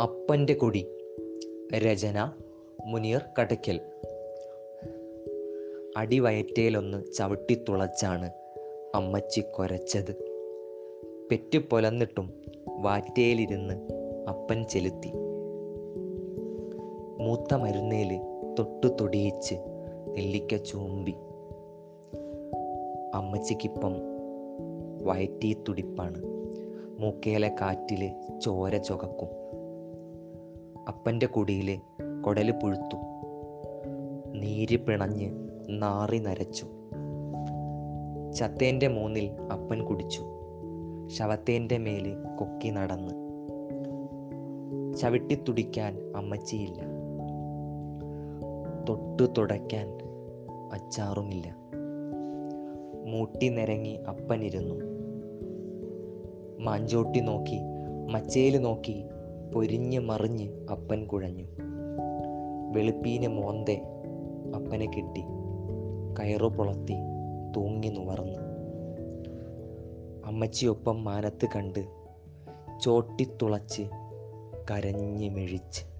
അപ്പന്റെ കൊടി. രചന മുനീർ കടയ്ക്കൽ. അടിവയറ്റേലൊന്ന് ചവിട്ടിത്തുളച്ചാണ് അമ്മച്ചി കൊരച്ചത്. പെറ്റു പൊലന്നിട്ടും വാറ്റേലിരുന്ന് അപ്പൻ ചെലുത്തി. മൂത്ത മരുന്നേൽ തൊട്ടു തൊടിയിച്ച് നെല്ലിക്ക ചൂമ്പി. അമ്മച്ചിക്കിപ്പം വയറ്റീ തുടിപ്പാണ്. മൂക്കേലെ കാറ്റിൽ ചോര ചുകക്കും. അപ്പന്റെ കുടിയിലെ കൊടൽ പുഴുത്തു. നീര് പിണഞ്ഞ് നാറി നരച്ചു. ചത്തേന്റെ മൂന്നിൽ അപ്പൻ കുടിച്ചു. ശവത്തേന്റെ മേൽ കൊക്കി നടന്ന്. ചവിട്ടിത്തുടിക്കാൻ അമ്മച്ചിയില്ല. തൊട്ടു തുടയ്ക്കാൻ അച്ചാറുമില്ല. മൂട്ടി നിരങ്ങി അപ്പനിരുന്നു മാഞ്ചോട്ടി നോക്കി മച്ചേൽ നോക്കി പൊരിഞ്ഞ് മറിഞ്ഞ് അപ്പൻ കുഴഞ്ഞു. വെളുപ്പീന് മോന്തെ അപ്പനെ കിട്ടി. കയറു പൊളത്തി തൂങ്ങി നുവർന്ന്. അമ്മച്ചിയൊപ്പം മാനത്ത് കണ്ട് ചോട്ടിത്തുളച്ച് കരഞ്ഞ് മെഴിച്ച്.